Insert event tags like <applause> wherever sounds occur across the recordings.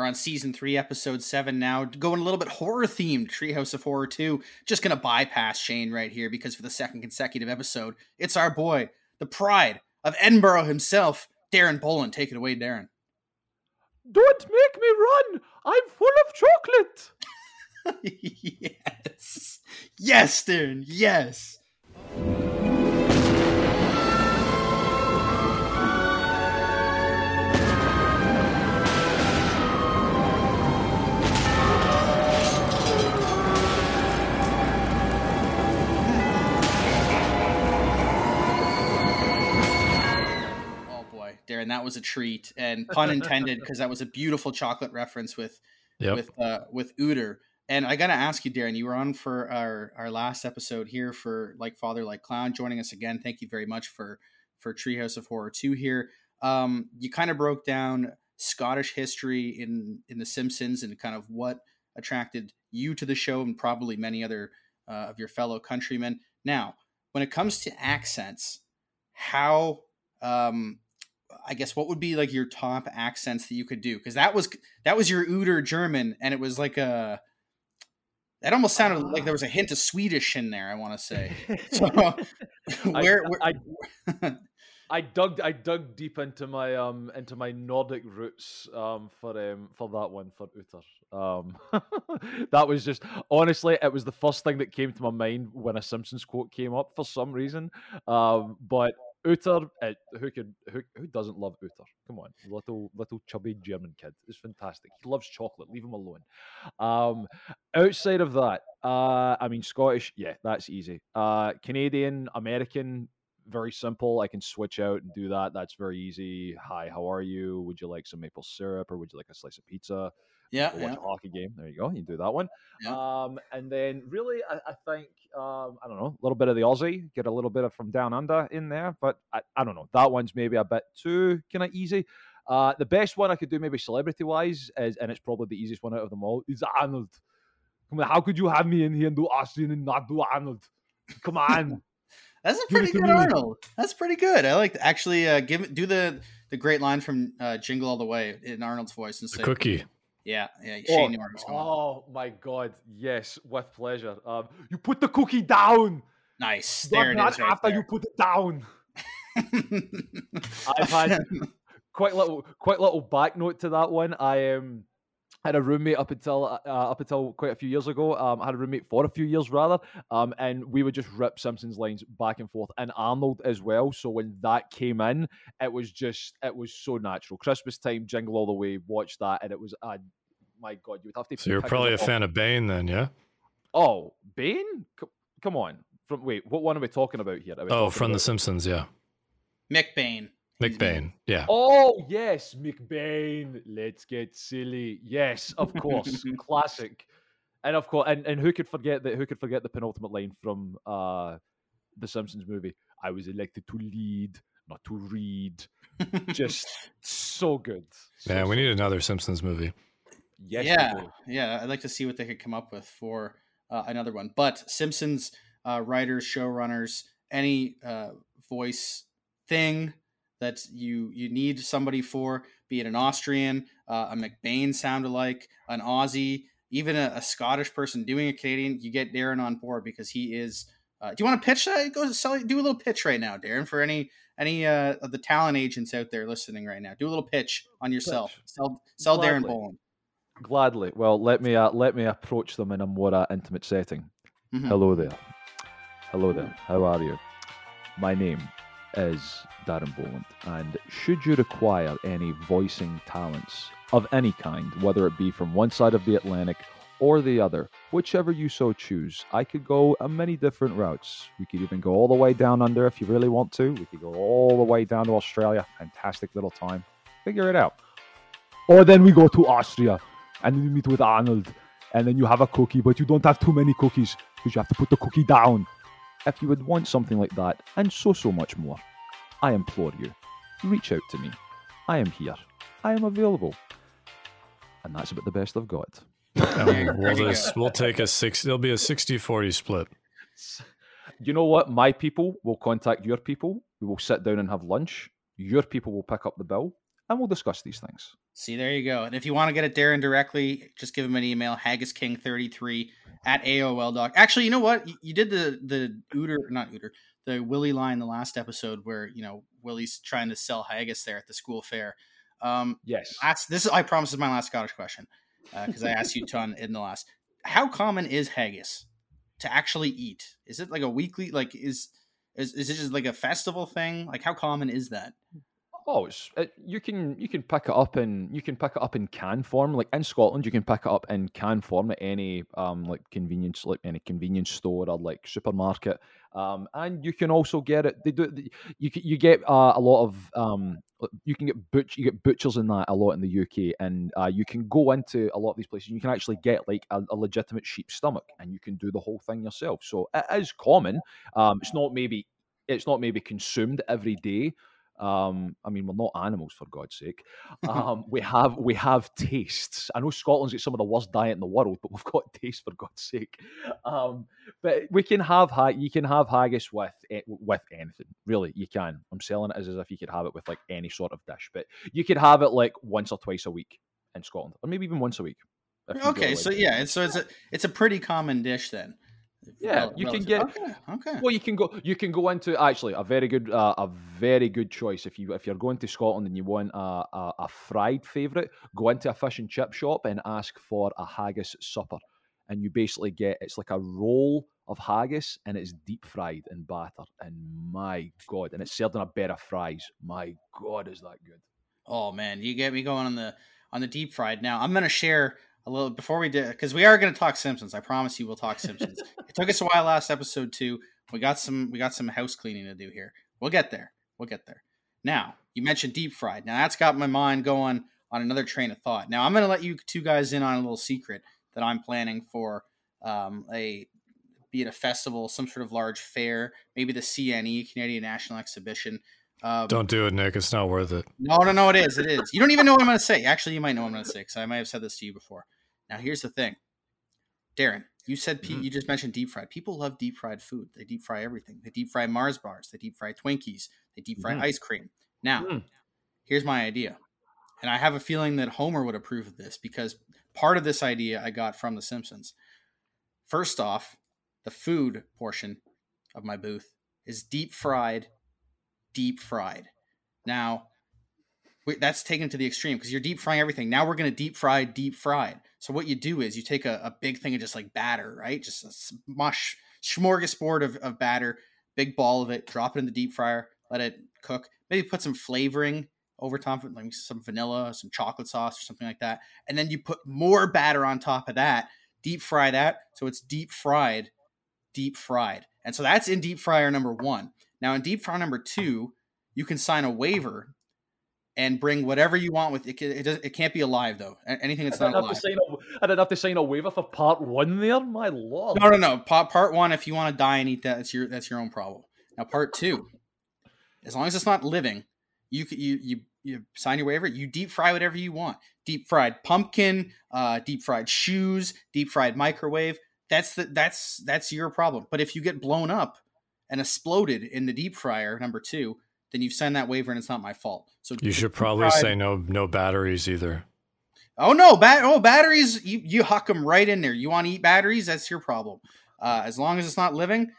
We're on season three, episode seven now, going a little bit horror themed. Treehouse of Horror 2. Just going to bypass Shane right here because for the second consecutive episode, it's our boy, the pride of Edinburgh himself, Daryn Bolland. Take it away, Daryn. Don't make me run! I'm full of chocolate! <laughs> yes. Yes, Daryn. Yes. There, and that was a treat, and pun intended, <laughs> because that was a beautiful chocolate reference with yep. with uh, with Uter. And I gotta ask you, Daryn, you were on for our our last episode here for Like Father Like Clown, joining us again. Thank you very much for for Treehouse of Horror two here. Um, you kind of broke down Scottish history in in The Simpsons and kind of what attracted you to the show, and probably many other uh, of your fellow countrymen. Now, when it comes to accents, how um, I guess what would be like your top accents that you could do? Because that was that was your Uter German, and it was like a. That almost sounded uh, like there was a hint of Swedish in there. I want to say. <laughs> So, <laughs> where, I, where... I, <laughs> I, dug I dug deep into my um into my Nordic roots um for um for that one for Uter. Um, that was just honestly, it was the first thing that came to my mind when a Simpsons quote came up for some reason. Um, but Uter, uh, who could who who doesn't love Uter? Come on, little little chubby German kid It's fantastic. He loves chocolate. Leave him alone. Um, outside of that, uh, I mean Scottish, yeah, that's easy. Uh, Canadian, American, very simple. I can switch out and do that. That's very easy. Hi, how are you? Would you like some maple syrup or would you like a slice of pizza? Yeah, watch yeah. a hockey game. There you go. You do that one. Yeah. Um, and then really, I, I think um, I don't know, a little bit of the Aussie, get a little bit of from down under in there, but I, I don't know. That one's maybe a bit too kind of easy. Uh, the best one I could do, maybe celebrity wise, is and it's probably the easiest one out of them all, is Arnold. Come on, how could you have me in here and do Austrian and not do Arnold? Come on. <laughs> That's a pretty good Arnold. That's pretty good. I like to actually uh, give do the the great line from uh, Jingle All the Way in Arnold's voice and say cookie. Yeah, yeah. Shane oh, oh my god, yes, with pleasure. Um, you put the cookie down. Nice. There not, it is. Right after there. you put it down. <laughs> I've had quite little, quite little back note to that one. I um had a roommate up until uh, up until quite a few years ago. Um, I had a roommate for a few years rather, um, and we would just rip Simpsons lines back and forth, and Arnold as well. So when that came in, it was just it was so natural. Christmas time, Jingle All the Way, watch that, and it was uh, my god, you would have to. So you're probably a off. fan of Bane then, yeah? Oh, Bane? C- come on. From wait, what one are we talking about here? Oh, from about... The Simpsons, yeah. McBain. McBain, yeah. Oh yes, McBain. Let's get silly. Yes, of course, <laughs> classic. And of course, and, and who could forget that? Who could forget the penultimate line from uh, the Simpsons movie? I was elected to lead, not to read. Just <laughs> so good. So, yeah, we need another Simpsons movie. Yes, yeah, yeah. I'd like to see what they could come up with for uh, another one. But Simpsons uh, writers, showrunners, any uh, voice thing that you you need somebody for, be it an Austrian, uh, a McBain sound alike, an Aussie, even a, a, Scottish person doing a Canadian, you get Daryn on board because he is. Uh, do you want to pitch that? Go sell, do a little pitch right now, Daryn, for any any uh, of the talent agents out there listening right now. Do a little pitch on yourself. Pitch. Sell sell Gladly. Daryn Bolland. Gladly. Well, let me uh, let me approach them in a more uh, intimate setting. Mm-hmm. Hello there. Hello there. How are you? My name is Daryn Bolland, and should you require any voicing talents of any kind, whether it be from one side of the Atlantic or the other, whichever you so choose, I could go a many different routes. We could even go all the way down under if you really want to. We could go all the way down to Australia. Fantastic little time. Figure it out. Or then we go to Austria and you meet with Arnold, and then you have a cookie, but you don't have too many cookies because you have to put the cookie down. If you would want something like that, and so, so much more, I implore you, reach out to me. I am here. I am available. And that's about the best I've got. <laughs> we'll, just, we'll take a six, there'll be a 60 40 split. <laughs> You know what? My people will contact your people. We will sit down and have lunch. Your people will pick up the bill and we'll discuss these things. See, there you go. And if you want to get at Daryn directly, just give him an email, haggisking33 at AOL doc. Actually, you know what? You, you did the the Ooter, not Ooter, the Willie line the last episode where, you know, Willie's trying to sell haggis there at the school fair. Um, yes. Last, this is, I promise, is my last Scottish question because uh, I asked you a ton in the last. How common is haggis to actually eat? Is it like a weekly, like, is, is, is it just like a festival thing? Like, how common is that? Oh, it's, it, you can you can pick it up in you can pick it up in can form. Like in Scotland, you can pick it up in can form at any um like convenience like any convenience store or like supermarket. Um, and you can also get it. They do. You you get uh, a lot of um. You can get butch. You get butchers in that a lot in the UK, and uh, you can go into a lot of these places. You can actually get like a, a legitimate sheep stomach, and you can do the whole thing yourself. So it is common. Um, it's not maybe it's not maybe consumed every day, um, I mean, we're not animals for God's sake. <laughs> Um, we have we have tastes. I know Scotland's got some of the worst diet in the world, but we've got <laughs> taste for God's sake. Um, but we can have ha- you can have haggis with with anything. Really, you can. I'm selling it as, as if you could have it with like any sort of dish, but you could have it like once or twice a week in Scotland, or maybe even once a week. Okay, so yeah, so it's a it's a pretty common dish then. Yeah, you can get okay, okay. Well, you can go. You can go into actually a very good, uh, a very good choice if you if you're going to Scotland and you want a, a, a fried favorite. Go into a fish and chip shop and ask for a haggis supper, and you basically get it's like a roll of haggis and it's deep fried in batter. And my god, and it's served in a bed of fries. My god, is that good? Oh man, you get me going on the on the deep fried. Now I'm gonna share a little before we did because we are going to talk Simpsons. I promise you, we'll talk Simpsons. <laughs> it took us a while last episode too. We got some we got some house cleaning to do here. We'll get there. We'll get there. Now you mentioned deep fried. Now that's got my mind going on another train of thought. Now I'm going to let you two guys in on a little secret that I'm planning for um, a be it a festival, some sort of large fair, maybe the CNE Canadian National Exhibition. Um, don't do it, Nick. It's not worth it. No, no, no, it is. It is. You don't even know what I'm going to say. Actually, you might know what I'm going to say because I might have said this to you before. Now, here's the thing, Daryn. You said mm-hmm. you just mentioned deep fried. People love deep fried food. They deep fry everything. They deep fry Mars bars. They deep fry Twinkies. They deep fry mm-hmm. ice cream. Now, mm. here's my idea, and I have a feeling that Homer would approve of this because part of this idea I got from The Simpsons. First off, the food portion of my booth is deep fried deep fried. Now, that's taken to the extreme because you're deep frying everything. Now we're going to deep fry deep fried. So what you do is you take a, a big thing of just like batter, right? Just a mush smorgasbord of, of batter, big ball of it, drop it in the deep fryer, let it cook. Maybe put some flavoring over top of it, like some vanilla, some chocolate sauce or something like that. And then you put more batter on top of that, deep fry that. So it's deep fried, deep fried. And so that's in deep fryer number one. Now, in Deep Fryer number two, you can sign a waiver and bring whatever you want with it. It, it can't be alive though. Anything that's not alive. I didn't have to sign a waiver for part one there. My lord. No, no, no. Part part one, if you want to die and eat that, that's your that's your own problem. Now, part two, as long as it's not living, you you you you sign your waiver. You deep fry whatever you want. Deep fried pumpkin, uh, deep fried shoes, deep fried microwave. That's the that's that's your problem. But if you get blown up and exploded in the deep fryer, number two, then you've signed that waiver and it's not my fault. So you should probably say no no batteries either. Oh no, bat oh batteries you you huck them right in there. You want to eat batteries? That's your problem. Uh, as long as it's not living,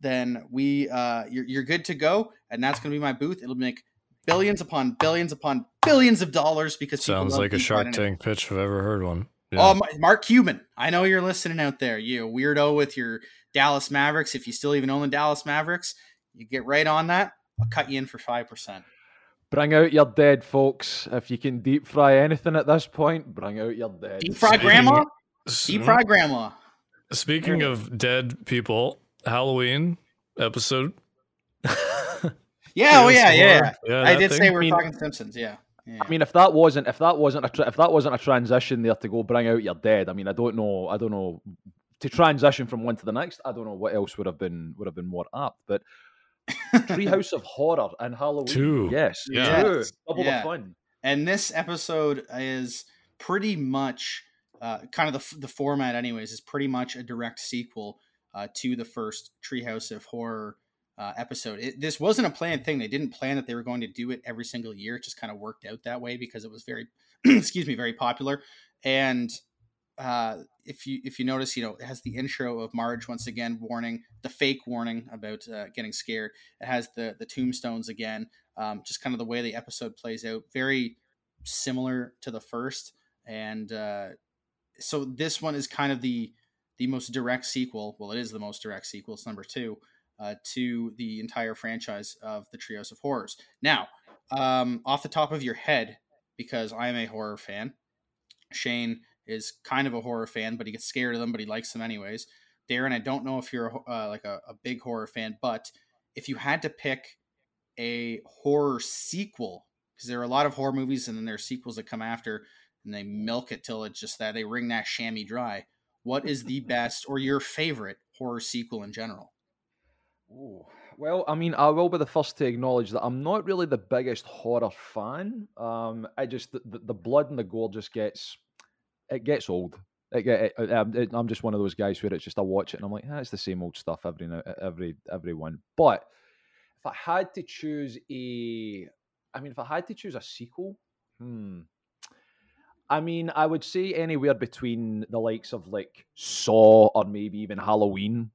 then we uh, you're you're good to go, and that's going to be my booth. It'll make billions upon billions upon billions of dollars because sounds like a Shark Tank pitch if I've ever heard one. Yeah. Oh, Mark Cuban, I know you're listening out there. You weirdo with your Dallas Mavericks. If you still even own the Dallas Mavericks, you get right on that. I'll cut you in for five percent. Bring out your dead, folks. If you can deep fry anything at this point, bring out your dead. Deep fry grandma. Deep fry grandma. Speaking of dead people, Halloween episode. <laughs> yeah, oh yeah, yeah. yeah I did thing. say we are I mean, talking Simpsons. Yeah. Yeah. I mean, if that wasn't if that wasn't a tra- if that wasn't a transition there to go bring out your dead, I mean, I don't know, I don't know to transition from one to the next. I don't know what else would have been would have been more apt, but <laughs> Treehouse of Horror and Halloween, two, yes, yeah. two, double yeah. the fun. And this episode is pretty much uh, kind of the the format, anyways, is pretty much a direct sequel uh, to the first Treehouse of Horror uh, episode. It, this wasn't a planned thing. They didn't plan that they were going to do it every single year. It just kind of worked out that way because it was very, <clears throat> excuse me, very popular. And uh, if you if you notice, you know, it has the intro of Marge once again warning the fake warning about uh, getting scared. It has the the tombstones again. Um, just kind of the way the episode plays out, very similar to the first. And uh, so this one is kind of the the most direct sequel. Well, it is the most direct sequel. It's number two uh, to the entire franchise of the Treehouse of Horrors. Now, um, off the top of your head, because I am a horror fan, Shane is kind of a horror fan, but he gets scared of them, but he likes them anyways. Daryn, I don't know if you're uh, like a, a big horror fan, but if you had to pick a horror sequel, because there are a lot of horror movies and then there are sequels that come after and they milk it till it's just that they wring that chamois dry. What is the <laughs> best or your favorite horror sequel in general? Ooh. Well, I mean, I will be the first to acknowledge that I'm not really the biggest horror fan. Um, I just the, the blood and the gore just gets it gets old. It, it, it, um, I'm just one of those guys where it's just I watch it and I'm like, ah, it's the same old stuff every every every one. But if I had to choose a, I mean, if I had to choose a sequel, hmm. I mean, I would say anywhere between the likes of like Saw or maybe even Halloween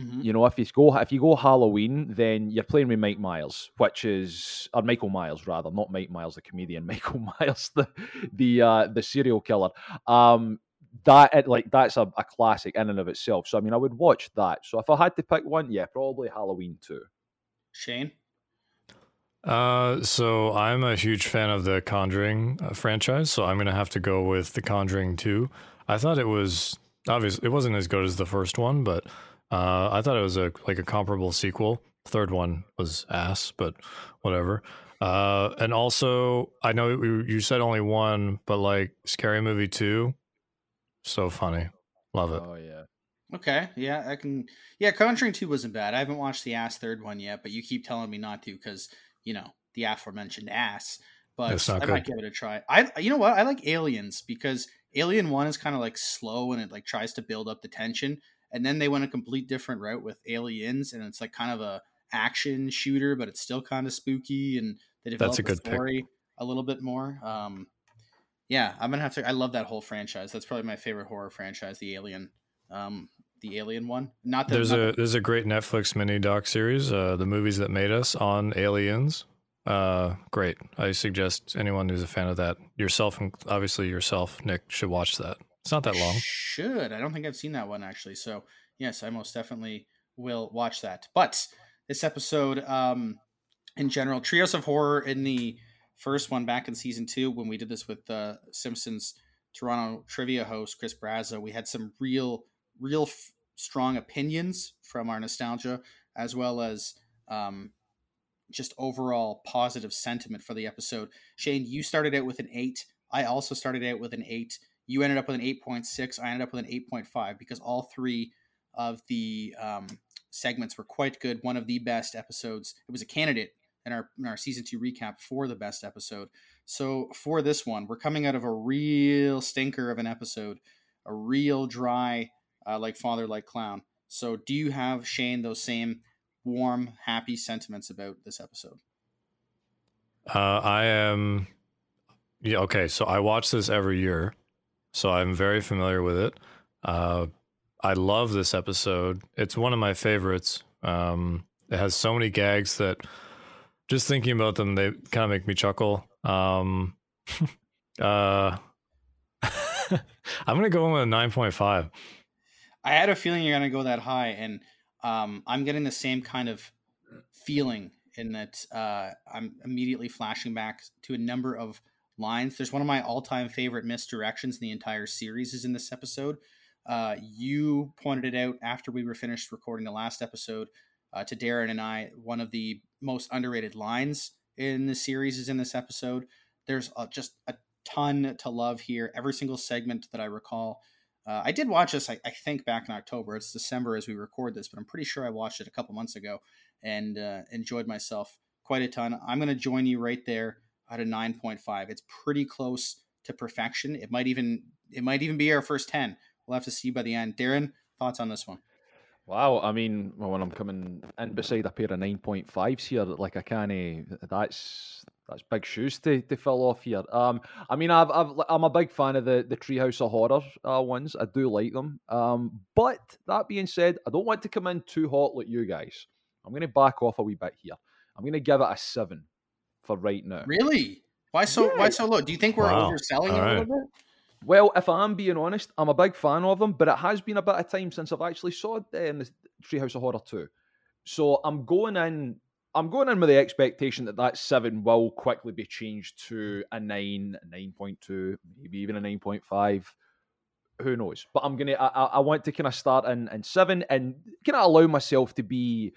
Mm-hmm. You know, if you go if you go Halloween, then you're playing with Mike Myers, which is or Michael Myers rather, not Mike Myers, the comedian, <laughs> Michael Myers, the the uh, the serial killer. Um, that like that's a, a classic in and of itself. So I mean, I would watch that. So if I had to pick one, yeah, probably Halloween too. Shane. Uh, so I'm a huge fan of the Conjuring uh, franchise, so I'm gonna have to go with the Conjuring 2. I thought it was obviously it wasn't as good as the first one, but uh, I thought it was a like a comparable sequel. Third one was ass, but whatever. Uh, and also, I know you said only one, but like Scary Movie two, so funny, love it. Oh yeah. Okay, yeah, I can. Yeah, Conjuring two wasn't bad. I haven't watched the ass third one yet, but you keep telling me not to because you know the aforementioned ass. But I good. might give it a try. I, you know what, I like Aliens because Alien one is kind of like slow and it like tries to build up the tension, and then they went a complete different route with aliens and it's like kind of a action shooter but it's still kind of spooky and they develop That's a the story pick. a little bit more um, yeah i'm gonna have to i love that whole franchise that's probably my favorite horror franchise the alien um, the alien one not that there's not a there's a great netflix mini doc series uh, the movies that made us on aliens uh, great i suggest anyone who's a fan of that yourself and obviously yourself nick should watch that it's not that long. Should I don't think I've seen that one actually. So yes, I most definitely will watch that. But this episode, um, in general, treehouse of horror in the first one back in season two when we did this with the Simpsons Toronto trivia host Chris Brazo, we had some real, real f- strong opinions from our nostalgia as well as um, just overall positive sentiment for the episode. Shane, you started out with an eight. I also started out with an eight you ended up with an 8.6 i ended up with an 8.5 because all three of the um, segments were quite good. One of the best episodes it was a candidate in our, in our season two recap for the best episode. So for this one we're coming out of a real stinker of an episode a real dry uh, like father like clown. So do you have shane those same warm happy sentiments about this episode? Uh, i am yeah okay so i watch this every year so I'm very familiar with it. Uh, I love this episode. It's one of my favorites. Um, it has so many gags that just thinking about them, they kind of make me chuckle. Um, <laughs> uh, <laughs> I'm gonna go in with a nine point five. I had a feeling you're gonna go that high, and um, I'm getting the same kind of feeling in that uh, I'm immediately flashing back to a number of lines. There's one of my all-time favorite misdirections in the entire series is in this episode. Uh, you pointed it out after we were finished recording the last episode uh, to Daryn and I. One of the most underrated lines in the series is in this episode. There's uh, just a ton to love here. Every single segment that I recall. Uh, I did watch this, I, I, think, back in October. It's December as we record this, but I'm pretty sure I watched it a couple months ago and uh, enjoyed myself quite a ton. I'm going to join you right there out of 9.5. It's pretty close to perfection. It might even it might even be our first 10. We'll have to see by the end. Daryn, thoughts on this one? Wow, I mean, when I'm coming in beside a pair of nine point fives here, like I can't. That's that's big shoes to, to fill off here. Um, I mean, I've, I've I'm a big fan of the the Treehouse of Horror uh, ones. I do like them. Um, but that being said, I don't want to come in too hot like you guys. I'm going to back off a wee bit here. I'm going to give it a seven for right now. Really? Why so? Yeah. Why so low? Do you think we're wow. overselling All it right. a little bit? Well, if I'm being honest, I'm a big fan of them, but it has been a bit of time since I've actually saw uh, in the Treehouse of Horror 2. So I'm going in. I'm going in with the expectation that that seven will quickly be changed to a nine, a nine point two, maybe even a nine point five. Who knows? But I'm gonna. I, I want to kind of start in, in seven and kind of allow myself to be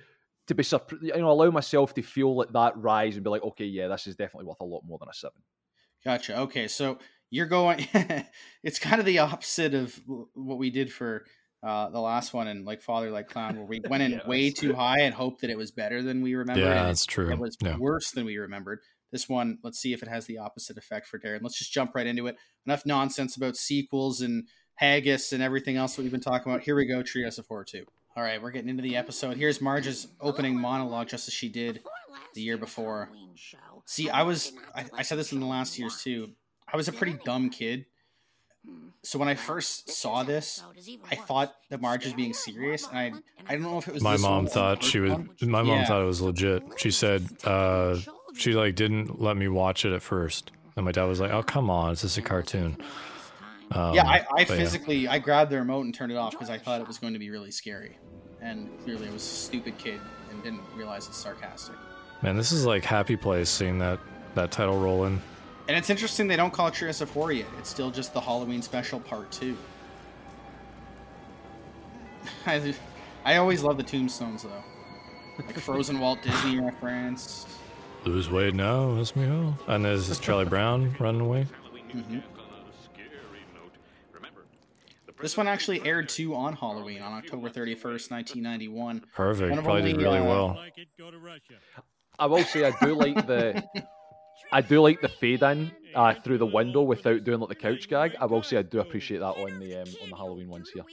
to be you know allow myself to feel like that rise and be like, okay, yeah, this is definitely worth a lot more than a seven. Gotcha. Okay, so you're going <laughs> it's kind of the opposite of what we did for uh, the last one and like father like clown where we <laughs> went in yeah, way too high and hoped that it was better than we remembered yeah that's true it was yeah. worse than we remembered this one let's see if it has the opposite effect for daryn let's just jump right into it enough nonsense about sequels and haggis and everything else that we've been talking about here we go Treehouse of Horror 2 all right we're getting into the episode here's marge's opening monologue just as she did the year before see i was I, I said this in the last years too I was a pretty dumb kid. So when I first saw this, I thought that Marge was being serious, and I I don't know if it was. My mom thought she was. One. My mom yeah. thought it was legit. She said uh, she like didn't let me watch it at first, and my dad was like, "Oh come on, it's just a cartoon." Um, yeah, I, I physically yeah. I grabbed the remote and turned it off because I thought it was going to be really scary, and clearly I was a stupid kid and didn't realize it's sarcastic. Man, this is like happy place seeing that that title rolling. And it's interesting they don't call it Treehouse of Horror yet. It's still just the Halloween special part two. <laughs> I, I always love the tombstones though. Like Frozen Walt Disney reference. Lose weight now, that's me. And there's this <laughs> Charlie Brown running away. Mm-hmm. This one actually aired too on Halloween on October 31st, 1991. Perfect. Probably only, did really uh, well. I will say I do like the I do like the fade in uh, through the window without doing like the couch gag. I will say I do appreciate that on the um, on the Halloween ones here.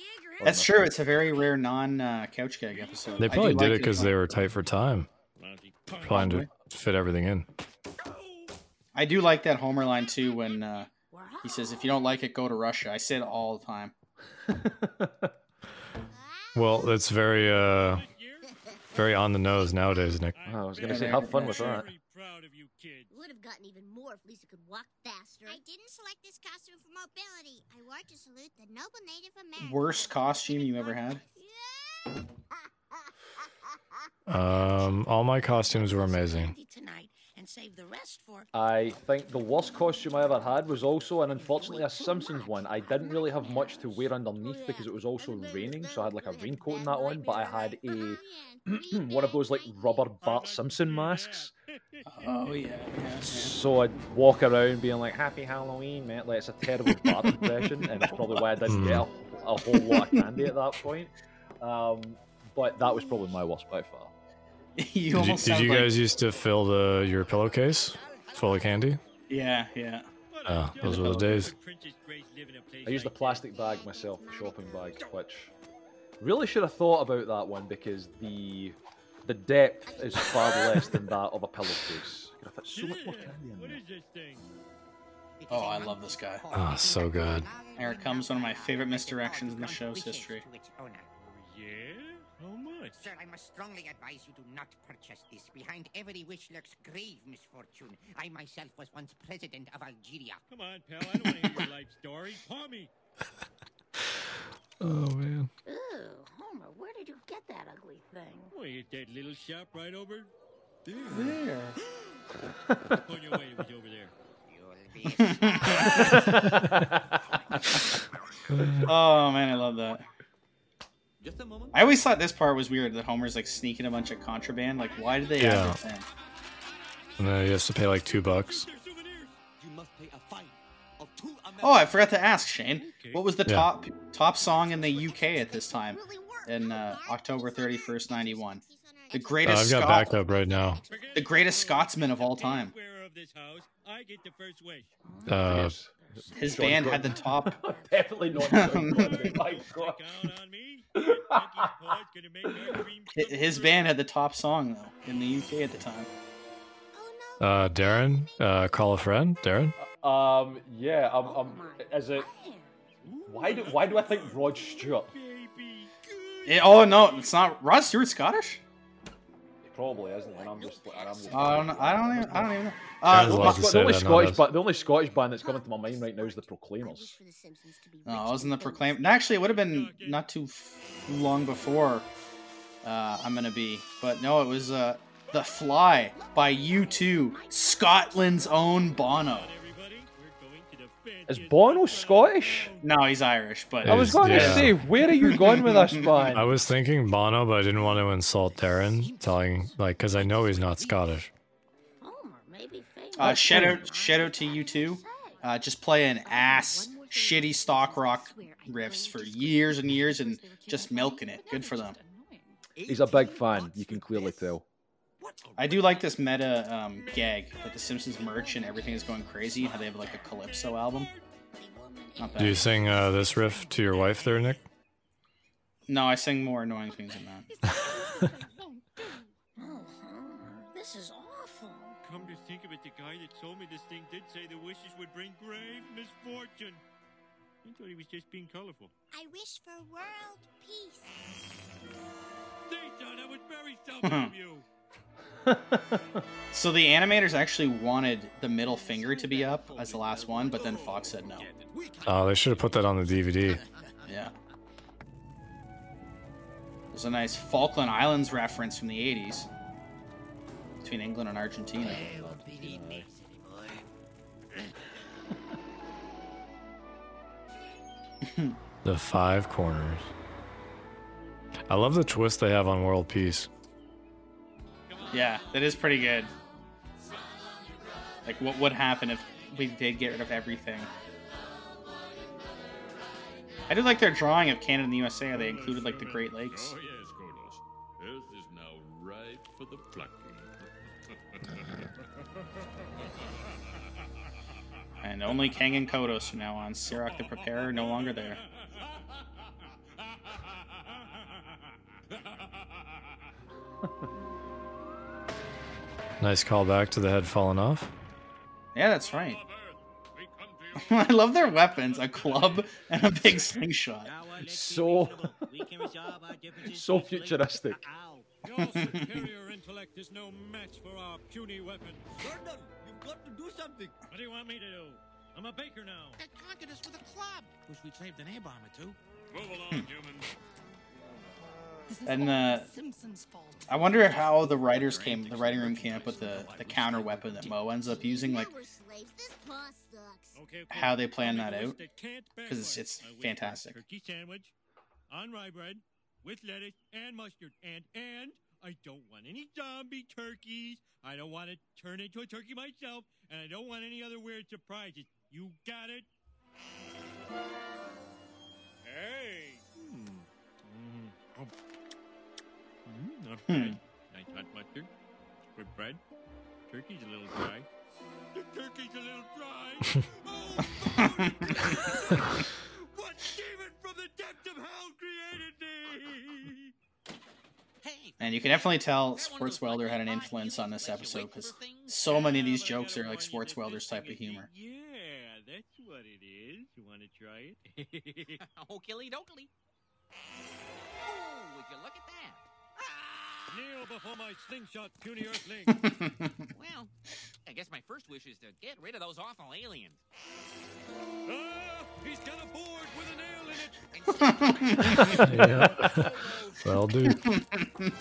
That's true. It's a very rare non uh, couch gag episode. They probably did like it because they were tight for time, trying to fit everything in. I do like that Homer line too when uh, he says, "If you don't like it, go to Russia." I say it all the time. <laughs> well, that's very uh, very on the nose nowadays, Nick. Oh, I was gonna say, how fun was that kid. Would have gotten even more if Lisa could walk faster. I didn't select this costume for mobility. I wore to salute the noble Native American. Worst costume you ever had? <laughs> um, all my costumes were amazing. I think the worst costume I ever had was also, and unfortunately, a Simpsons one. I didn't really have much to wear underneath because it was also raining, so I had like a raincoat and that on. But I had a <clears throat> one of those like rubber <laughs> Bart Simpson masks Oh yeah, yeah, yeah. So I'd walk around being like, "Happy Halloween, mate!" Like it's a terrible <laughs> Bart impression, and it's probably why I didn't get a, a, <laughs> whole lot of candy at that point. Um, but that was probably my worst by far. <laughs> you did you, did you like... guys used to fill the your pillowcase full of candy? Yeah, yeah. Oh, those were the days. I used a plastic bag myself, for shopping bag, which really should have thought about that one because the the depth is far <laughs> less than that of a pillowcase. Could have fit so much more candy in there. Oh, I love this guy. Oh, so good. Here it comes, one of my favorite misdirections in the show's history. Sir, I must strongly advise you to not purchase this. Behind every wish lurks grave misfortune. I myself was once president of Algeria. Come on, pal. I don't want to hear your life story. Paw me. <laughs> oh, man. Ooh, Homer, where did you get that ugly thing? Well, you that little shop right over there. There. On your way, it was over there. <laughs> <laughs> oh man, I love that. Just a moment. I always thought this part was weird that Homer's like sneaking a bunch of contraband. Like, why did they yeah. have this in? And then he has to pay like two bucks. Oh, I forgot to ask Shane. What was the yeah. top top song in the UK at this time? In uh, October thirty first, ninety one. The greatest. Uh, I've got Scot- backup right now. The greatest Scotsman of all time. Uh, his Sean band had the top. <laughs> Definitely not. Sean Connery. <laughs> My God. Count on me. Monkey's paw's gonna make our dreams hi- come His band had the top song though in the UK at the time. Uh, Daryn, uh, call a friend. Daryn. Um, yeah, I'm, I'm, is it, why do, why do I think Rod Stewart? Baby, Eh, oh no, it's not. Rod Stewart Scottish? He probably isn't, and I'm just, and I'm just. I don't know. I don't even. I don't even know. Uh, love my- the only Scottish, nowadays. but the only Scottish band that's coming to my mind right now is the Proclaimers. for the Simpsons to be no, rich it wasn't the and famous. Proclaim. Actually, it would have been not too long before. Uh, I'm gonna be, but no, it was uh, the Fly by U2, Scotland's own Bono. Is Bono Scottish? No, he's Irish, but I was Is- going to say, where are you going with us, <laughs> man? I was thinking Bono, but I didn't want to insult Daryn, telling like because I know he's not Scottish. Homer may uh, shout out, shout out to you two. Uh, just playing ass shitty stock rock riffs for years and years and just milking it. Good for them. He's a big fan. You can clearly tell. I do like this meta um, gag that the Simpsons merch and everything is going crazy. How they have like a calypso album. Not Do you sing uh, this riff to your wife there, Nick? No, I sing more annoying things than that. <laughs> This is awful. Come to think of it, the guy that sold me this thing did say the wishes would bring grave misfortune. I thought he was just being colorful. I wish for world peace. They thought that was very selfish of you. <laughs> So the animators actually wanted the middle finger to be up as the last one, but then Fox said no. Oh, they should have put that on the DVD. Yeah. There's a nice Falkland Islands reference from the 80s between England and Argentina. <laughs> The five corners. I love the twist they have on world peace. Yeah, that is pretty good. Like, what would happen if we did get rid of everything? I did like their drawing of Canada and the USA. They included like the Great Lakes. Oh, yes. Earth is now ripe for the plucking. <laughs> And only Kang and Kodos from now on. Serak the Preparer no longer there. <laughs> Nice callback to the head falling off. Yeah, that's right. Earth, we come to you. I love their weapons: a club and a big slingshot. So- <laughs> so futuristic. Your superior intellect is no match for our puny weapons. Gordon, you've got to do something. What do you want me to do? I'm a baker now. That conquered us with a club. Wish we'd saved an air bomber too. Move along, hmm. humans. And uh, I wonder how the writers came, the writing room came up with the, the counter weapon that Moe ends up using. Like, Now we're slaves. This paw sucks. Okay, okay. How they plan that out, list that can't back 'cause it's- right. it's I wish for a fantastic. Turkey sandwich on rye bread with lettuce and mustard. And and I don't want any zombie turkeys. I don't want to turn into a turkey myself, and I don't want any other weird surprises. You got it? Hey. Hmm. Mm. Mm, not Hmm. bad. Nice hot mustard. Good bread. Turkey's a little dry. The turkey's a little dry. <laughs> oh, <laughs> what demon from the depths of hell created thee? Hey, and you can definitely tell Swartzwelder had an influence on this episode because so many of these jokes are like Swartzwelder's type of humor. Yeah, that's what it is. You want to try it? <laughs> Okily dokily. Oh, would you look at that? Kneel before my slingshot, puny earthling. <laughs> Well, I guess my first wish is to get rid of those awful aliens. ah, he's got a board with a nail in it. <laughs> well, dude. <laughs>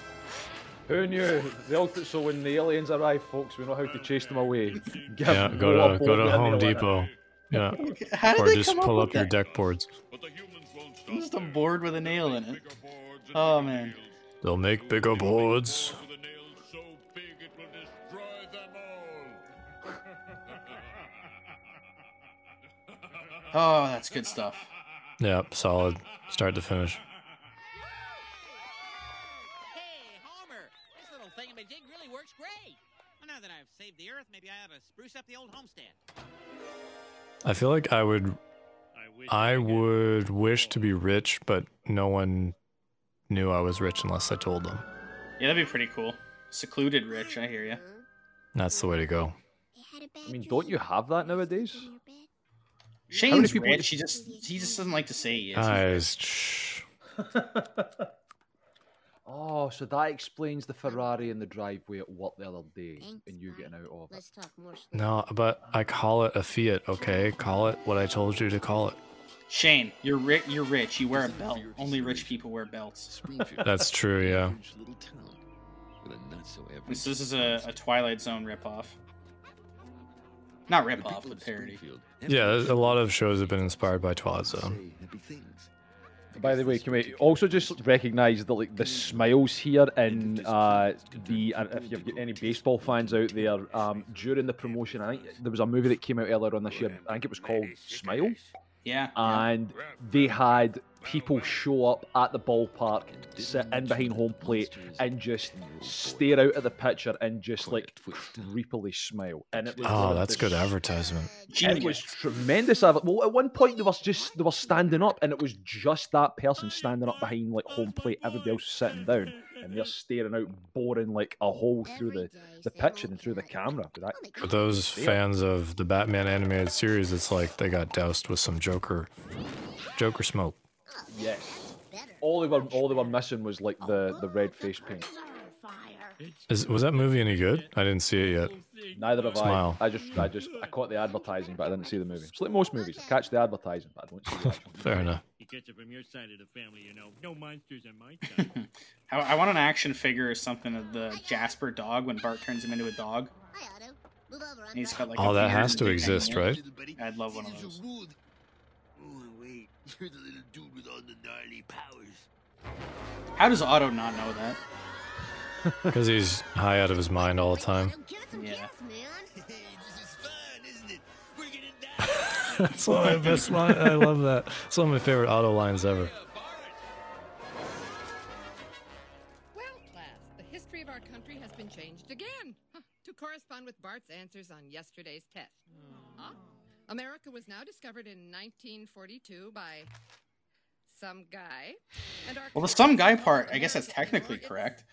Who knew? The ulti- so when the aliens arrive, folks, we know how to chase them away. Give Yeah, go to go to Home nail in. Depot. Yeah, How did or they just come pull up up your deck boards. But the won't stop Just a board with a nail in it. Bigger boards and Oh, man. Nails. They'll make bigger boards. With a nail so big it will destroy them all. <laughs> Oh, that's good stuff. Yep, solid, start to finish. Hey, Homer, this little thingamajig really works great. Well, now that I've saved the Earth, maybe I ought to spruce up the old homestead. I feel like I would I would wish to be rich, but no one knew I was rich unless I told them. Yeah, that'd be pretty cool. Secluded rich, I hear you. That's the way to go. I mean, don't you have that nowadays? Shane's people rich. He just he just doesn't like to say he is. Guys, <laughs> oh, so that explains the Ferrari in the driveway at work the other day, Thanks, and you getting out of it. No, but I call it a Fiat. Okay, call it what I told you to call it. Shane, you're rich. You're rich. You wear a belt. Only rich people wear belts. <laughs> That's true. Yeah. This, this is a, a Twilight Zone ripoff. Not ripoff, but parody. Yeah, a lot of shows have been inspired by Twilight Zone. By the way, can we also just recognise that like the smiles here in uh, the uh, if you've got any baseball fans out there um, during the promotion, I think there was a movie that came out earlier on this year. I think it was called Smile. Yeah. And yeah. they had people show up at the ballpark, sit in behind home plate, and just stare out at the pitcher and just like creepily smile. And it was oh, that's good advertisement. It was tremendous. Well, at one point they were just they were standing up, and it was just that person standing up behind like home plate. Everybody else was sitting down and they're staring out, boring like a hole through the, the picture and through the camera. For those fans of the Batman animated series, it's like they got doused with some Joker, Joker smoke. Yes. All they were all they were missing was like the the red face paint. Is, was that movie any good? I didn't see it yet. Neither have Smile. I. I just, I just, I caught the advertising, but I didn't see the movie. It's like most movies. I <laughs> catch the advertising, but I don't see the <laughs> Fair enough. You catch it from your side of the family, you know. No monsters on my side. <laughs> I, I want an action figure or something of the Jasper dog when Bart turns him into a dog. he's got like. Oh, that has to exist, right? I'd love one of those. Oh, wait, you're the little dude with all the gnarly powers. How does Otto not know that? <laughs> Because he's high out of his mind all the time. Yeah. <laughs> <laughs> That's one of my best lines. I love that. It's one of my favorite Otto lines ever. Well, class, the history of our country has been changed again to correspond with Bart's answers on yesterday's test. Oh. Huh? America was now discovered in 1942 by some guy. well, the some guy part, I guess that's technically correct.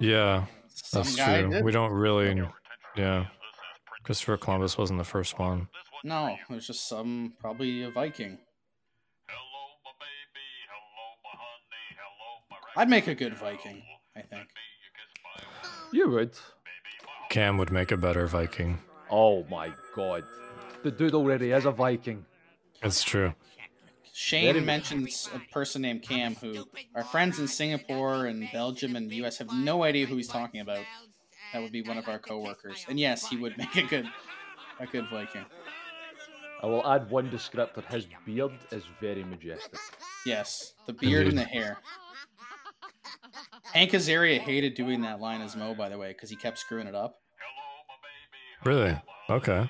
Yeah, that's true. We don't really. Yeah. Christopher Columbus wasn't the first one. No, it was just some, probably a Viking. I'd make a good Viking, I think. You would. Cam would make a better Viking. Oh my god. The dude already is a Viking. That's true. Shane mentions a person named Cam who our friends in Singapore and Belgium and the US have no idea who he's talking about. That would be one of our coworkers. And yes, he would make a good a good Viking. I will add one descriptor. His beard is very majestic. Yes, the beard and the hair. Hank Azaria hated doing that line as Moe, by the way, because he kept screwing it up. Really? Okay.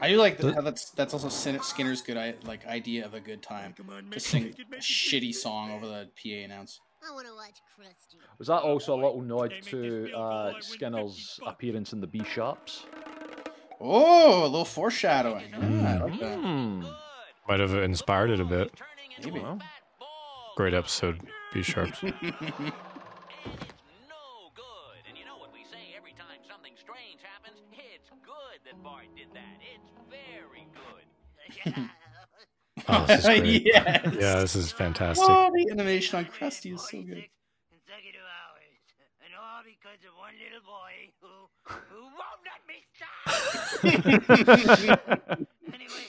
I do like how that's that's also Skinner's good like idea of a good time to sing a shitty song over the PA announce. I want to watch Krusty. Was that also a little nod to uh, Skinner's appearance in the B Sharps? Oh, a little foreshadowing. Yeah, like. Might have inspired it a bit. Maybe. Great episode, B Sharps. <laughs> <laughs> oh, this is <laughs> great. yes. Yeah, this is fantastic. Oh, the animation on Krusty is so good. Consecutive hours, <laughs> and all because of one little boy who who won't let me stop. anyway,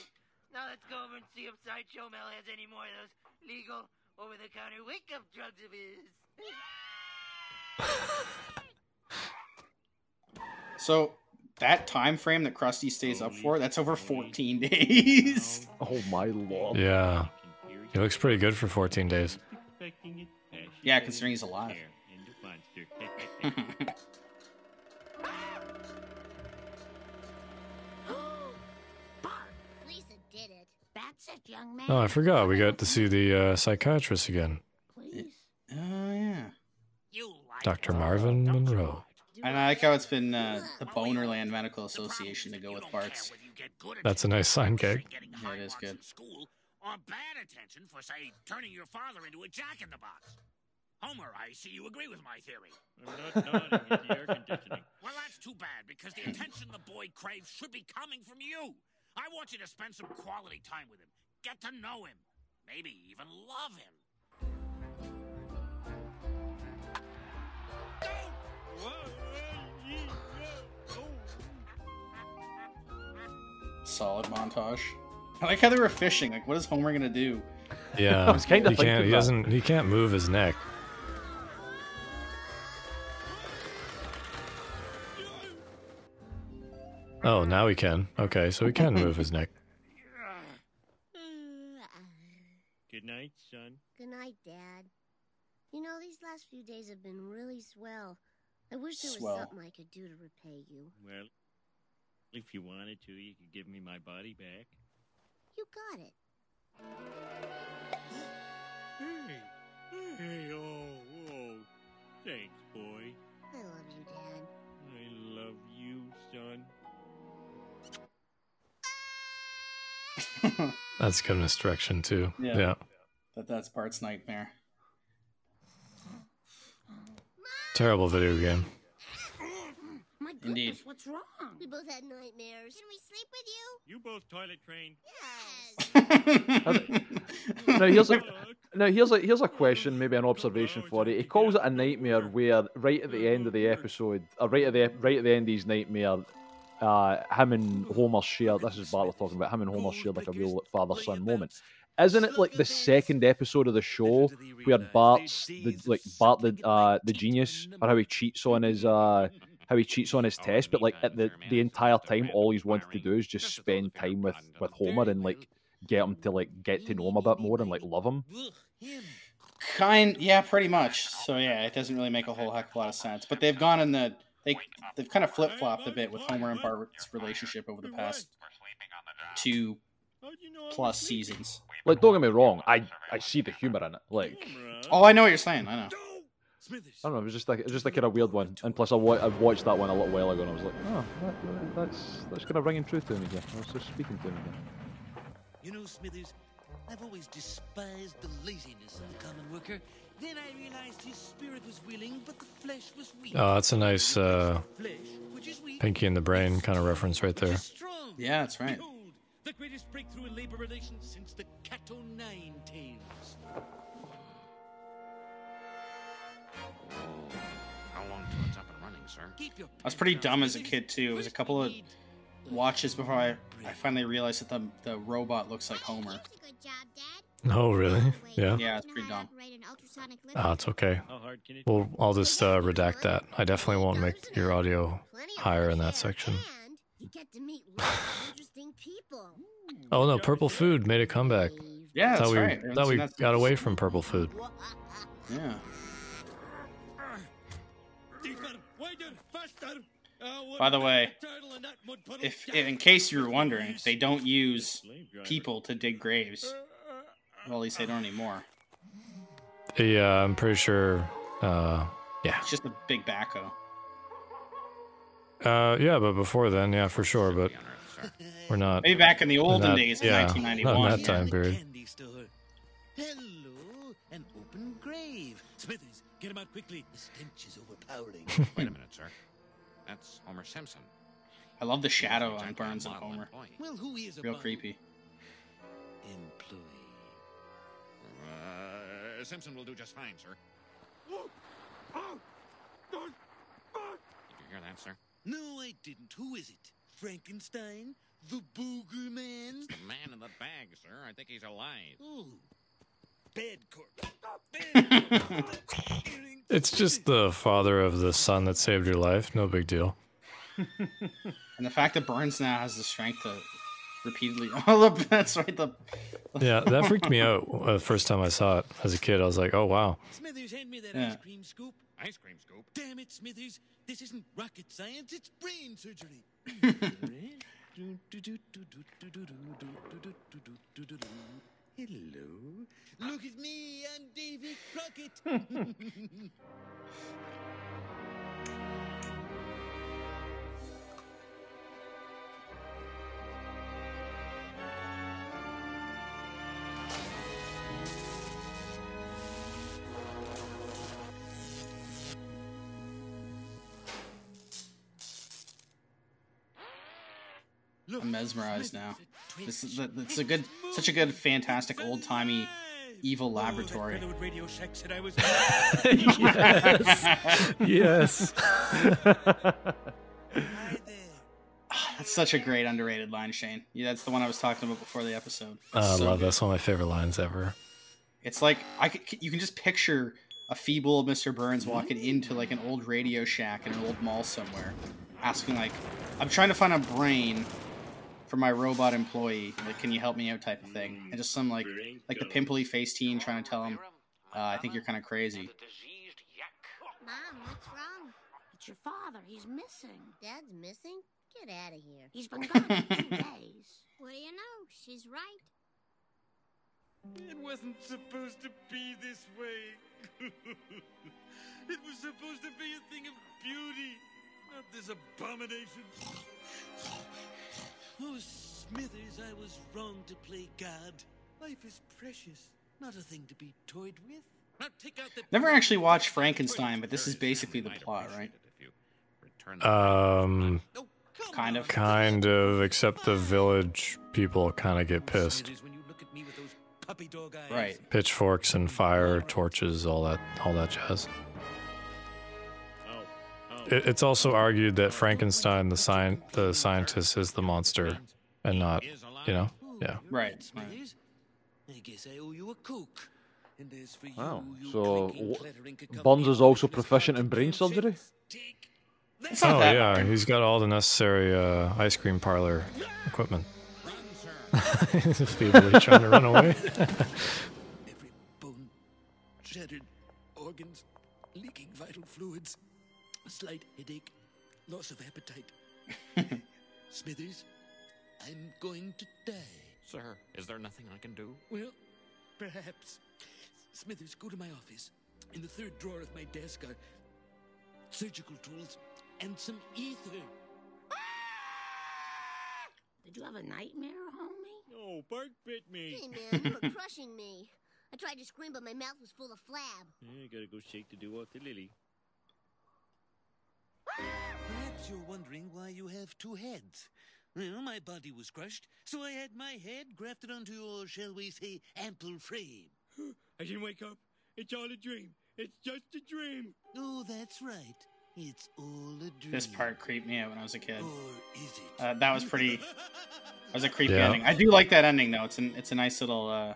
now let's go over and see if Sideshow Mel has any more of those legal over-the-counter wake-up drugs of his. so that time frame that Krusty stays up for, that's over 14 days. <laughs> <laughs> oh my lord. Yeah. He looks pretty good for 14 days. Yeah, considering he's alive. <laughs> Oh, I forgot. We got to see the uh, psychiatrist again. Oh, yeah. Dr. Marvin Monroe. And I like how it's been uh, the Bonerland Medical Association to go with Bart's. That's a nice sign gag. Yeah, it is good. Or bad attention for, say, turning your father into a jack in the box. Homer, I see you agree with my theory. I'm not nodding at the air conditioning. <laughs> Well, that's too bad, because the attention the boy craves should be coming from you. I want you to spend some quality time with him. Get to know him. Maybe even love him. <laughs> Solid montage. I like how they were fishing. Like, what is Homer gonna do? Yeah, <laughs> I was kinda he can't. He that. doesn't. He can't move his neck. Oh, now he can. Okay, so he can <laughs> move his neck. Good night, son. Good night, Dad. You know, these last few days have been really swell. I wish there was Swell. something I could do to repay you. Well, if you wanted to, you could give me my body back. You got it. Hey, hey, oh, oh. Thanks, boy. I love you, Dad. I love you, son. <laughs> That's good misdirection too. Yeah. yeah. That that's Bart's nightmare. Terrible video game. Goodness, Indeed. what's wrong? We both had nightmares. Can we sleep with you? You both toilet trained. Yes. <laughs> <laughs> Now here's a now here's a here's a question, maybe an observation for you. He calls it a nightmare where right at the end of the episode, or right at the right at the end of his nightmare, uh, him and Homer share. This is Bart we're talking about. Him and Homer shared like a real father son moment. Isn't it like the second episode of the show where Bart's the like Bart the uh the genius or how he cheats on his uh how he cheats on his test, but like at the the entire time all he's wanted to do is just spend time with with Homer and like get him to like get to know him a bit more and like love him. kind, yeah, pretty much. So yeah, it doesn't really make a whole heck of a lot of sense. But they've gone in the they they've kind of flip flopped a bit with Homer and Bart's relationship over the past two How'd you know I plus seasons. Like don't get me wrong, I I see the humor in it. Like Oh, I know what you're saying. I know. Smithers. I don't know, it was just like it was just like a kind of weird one. And plus, I, wa- I watched that one a little while ago, and I was like, oh, that, that- that's that's kind of ringing true to me here. I was just speaking to him again. You know, Smithers, I've always despised the laziness of the common worker. Then I realized his spirit was willing, but the flesh was weak. Oh, that's a nice uh, Flesh, weak, Pinky in the Brain kind of reference right there. Yeah, that's right. Behold, the greatest breakthrough in labor relations since the Cato Nine Tails. How long till it's up and running, sir? Keep your I was pretty dumb as a kid too. It was a couple of watches before I, I finally realized that the the robot looks like Homer. That was a good job, Dad. Oh, really? Yeah. Yeah, it's pretty dumb. operate an? Ah, it's okay. How hard Well, I'll just uh, redact that. I definitely won't make your audio higher in that section. And you get to meet lots of interesting people. Oh no, purple food made a comeback. Yeah, that's thought we right. Thought we that got since- away from purple food. Yeah. Deeper, wider, faster. What By the way, turtle in that mud puddle? If in case you were wondering, they don't use people to dig graves. Well, at least they don't anymore. Yeah, I'm pretty sure. Uh, yeah, It's just a big backhoe. Uh, yeah, but before then, yeah, for sure. But Be on Earth, sir. we're not. Maybe back in the olden that- days in yeah, 1991. not in that time period. Hello, an open grave. Smithers, get him out quickly. The stench is overpowering. Wait a minute, sir. That's Homer Simpson. I love the shadow on Burns and Homer. well, who is Real creepy. Employee. Uh, Simpson will do just fine, sir. Did you hear that, sir? No, I didn't. Who is it? Frankenstein? The Booger Man? The man in the bag, sir. I think he's alive. Oh, bad corpse. <laughs> Bad corpse. It's just the father of the son that saved your life. No big deal. <laughs> And the fact that Burns now has the strength to repeatedly. <laughs> Oh, look, that's right. The Yeah, that freaked me out uh, the first time I saw it as a kid. I was like, oh wow. Smithers, hand me that Yeah. ice cream scoop. Ice cream scoop. Damn it, Smithers. This isn't rocket science, it's brain surgery. <laughs> Hello. Look at me, I'm Davy Crockett. <laughs> I'm mesmerized now. This is it's a good, such a good, fantastic old timey evil laboratory. <laughs> yes. yes. Ah, that's such a great underrated line, Shane. Yeah, that's the one I was talking about before the episode. I so love good. that's one of my favorite lines ever. It's like I could, you can just picture a feeble Mr. Burns walking into like an old Radio Shack in an old mall somewhere, asking like, "I'm trying to find a brain for my robot employee. Like, can you help me out?" type of thing, and just some like like the pimply face teen trying to tell him, uh, "I think you're kind of crazy." Mom, what's wrong? It's your father. He's missing. Dad's missing. Get out of here. He's been gone two <laughs> days. What do you know? She's right. It wasn't supposed to be this way. <laughs> it was supposed to be a thing of beauty, not this abomination. Oh, Smithers, I was wrong to play God. Life is precious, not a thing to be toyed with. Never actually watched Frankenstein, but this is basically the plot, right? Um, kind of. Kind of, except the village people kind of get pissed. Right. Pitchforks and fire torches, all that, all that jazz. It, it's also argued that Frankenstein, the sci- the scientist, is the monster, and not, you know, yeah. Right. right. I guess I owe you a coke. Wow. So Burns is also proficient in brain surgery. Oh yeah, he's got all the necessary uh, ice cream parlor equipment. <laughs> He's feebly <laughs> trying to run away. Every bone, shattered organs, leaking vital fluids, a slight headache, loss of appetite. <laughs> Smithers, I'm going to die. Sir, is there nothing I can do? Well, perhaps. Smithers, go to my office. In the third drawer of my desk are surgical tools and some ether. Ah! Did you have a nightmare, homie? Oh, Bart bit me. Hey, man, you were <laughs> crushing me. I tried to scream, but my mouth was full of flab. Yeah, I gotta go shake the dew off the lily. Perhaps you're wondering why you have two heads. Well, my body was crushed, so I had my head grafted onto your, shall we say, ample frame. <gasps> I didn't wake up. It's all a dream. It's just a dream. Oh, that's right. It's all a dream. This part creeped me out when I was a kid. Or is it? Uh, that was pretty. <laughs> That was a creepy Yeah. ending. I do like that ending though. It's an it's a nice little, uh,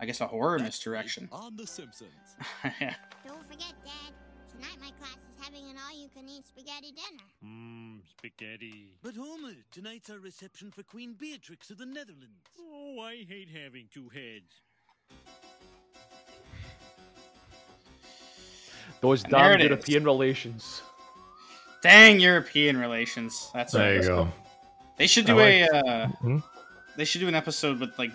I guess, a horror misdirection. On The Simpsons. <laughs> yeah. Don't forget, Dad. Tonight my class is having an all-you-can-eat spaghetti dinner. Mmm, spaghetti. But Homer, tonight's our reception for Queen Beatrix of the Netherlands. Oh, I hate having two heads. Those And damn it is. European relations. Dang European relations. That's There you go. They should do I a. like- Uh, Hmm? they should do an episode with like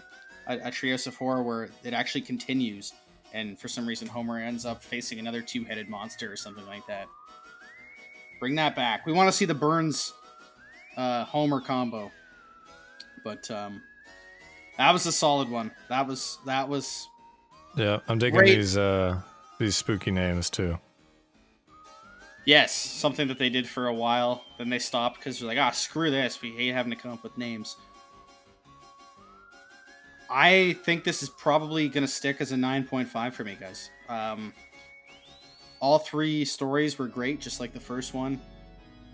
a, a Treehouse of Horror where it actually continues, and for some reason Homer ends up facing another two-headed monster or something like that. Bring that back. We want to see the Burns uh, Homer combo. But um, that was a solid one. That was that was Yeah, I'm digging Great. these uh these spooky names too. yes something that they did for a while. Then they stopped because they're like, ah, screw this. We hate having to come up with names. I think this is probably going to stick as a 9.5 for me, guys. Um, all three stories were great, just like the first one.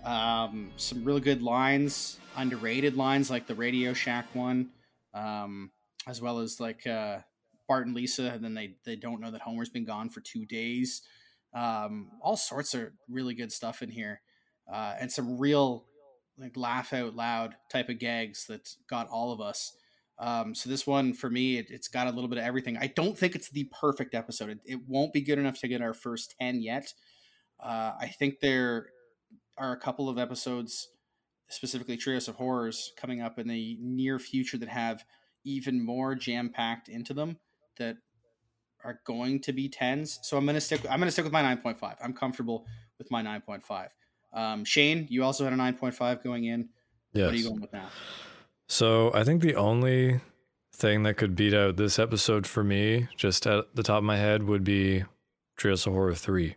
Um, some really good lines, underrated lines like the Radio Shack one, um, as well as like uh, Bart and Lisa, and then they, they don't know that Homer's been gone for two days. Um, all sorts of really good stuff in here, uh, and some real like laugh out loud type of gags that got all of us. Um, so this one for me, it, it's got a little bit of everything. I don't think it's the perfect episode. It, it won't be good enough to get our first ten yet. Uh, I think there are a couple of episodes, specifically Treehouse of Horrors, coming up in the near future that have even more jam packed into them that are going to be tens. So I'm gonna stick. I'm gonna stick with my nine point five. I'm comfortable with my nine point five. Um, Shane, you also had a nine point five going in. Yes. What are you going with now? So I think the only thing that could beat out this episode for me, just at the top of my head, would be Treehouse of Horror 3.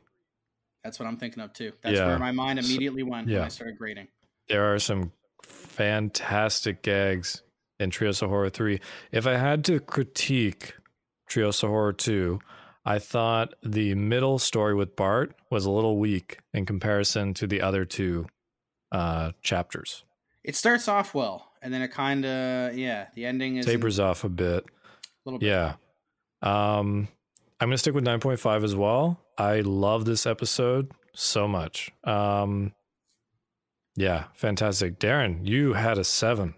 That's what I'm thinking of too. That's Yeah. where my mind So- immediately went when. I started grading. There are some fantastic gags in Treehouse of Horror 3. If I had to critique Treehouse of Horror 2, I thought the middle story with Bart was a little weak in comparison to the other two uh, chapters. It starts off well, and then it kind of, yeah, the ending is tapers off a bit. A little bit. Yeah. Um, I'm gonna stick with 9.5 as well. I love this episode so much. Um, yeah, fantastic. Daryn, you had a seven.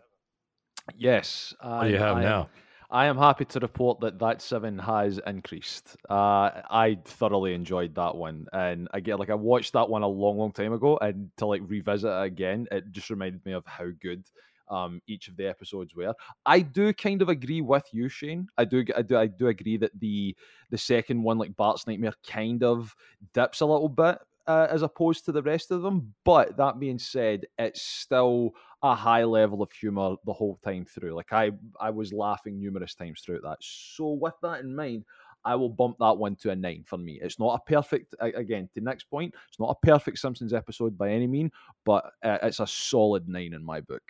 Yes. What do you have I, now? I am happy to report that that seven has increased. Uh, I thoroughly enjoyed that one, and again, like I watched that one a long, long time ago, and to like revisit it again, it just reminded me of how good um, each of the episodes were. I do kind of agree with you, Shane. I do, I do, I do agree that the the second one, like Bart's Nightmare, kind of dips a little bit uh, as opposed to the rest of them. But that being said, it's still a high level of humor the whole time through. Like I, I was laughing numerous times throughout that. So with that in mind. I will bump that one to a nine for me. It's not a perfect, again, to next point, it's not a perfect Simpsons episode by any mean, but uh, it's a solid nine in my book.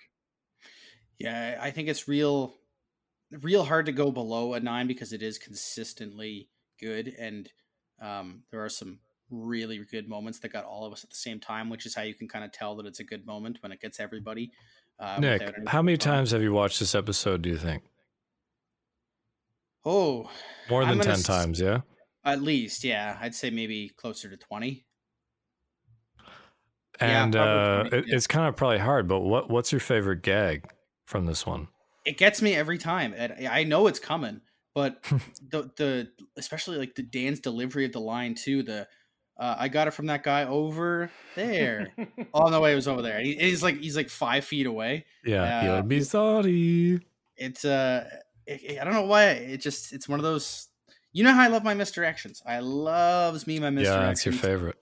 Yeah, I think it's real, real hard to go below a nine because it is consistently good, and um, there are some really good moments that got all of us at the same time, which is how you can kind of tell that it's a good moment when it gets everybody. Uh, Nick, how many times have you watched this episode? Do you think? Oh, more than ten s- times, yeah. At least, yeah, I'd say maybe closer to twenty. And yeah, uh, 20, it, yeah. it's kind of probably hard, but what what's your favorite gag from this one? It gets me every time. I know it's coming, but <laughs> the the especially like the Dan's delivery of the line too. The uh, I got it from that guy over there. <laughs> oh no, way it was over there. He, he's like he's like five feet away. Yeah, uh, he'll be sorry. It's uh, it, it, I don't know why. It just it's one of those. You know how I love my misdirections. I loves me my misdirections. Yeah, that's your favorite.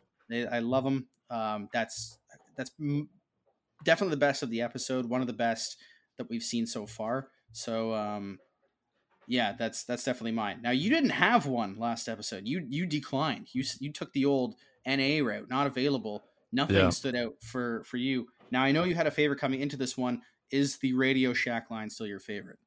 I love them. Um, that's that's definitely the best of the episode. One of the best that we've seen so far. So um, yeah, that's that's definitely mine. Now you didn't have one last episode. You you declined. You you took the old NA route, not available. Nothing yeah. stood out for for you. Now I know you had a favorite coming into this one. Is the Radio Shack line still your favorite?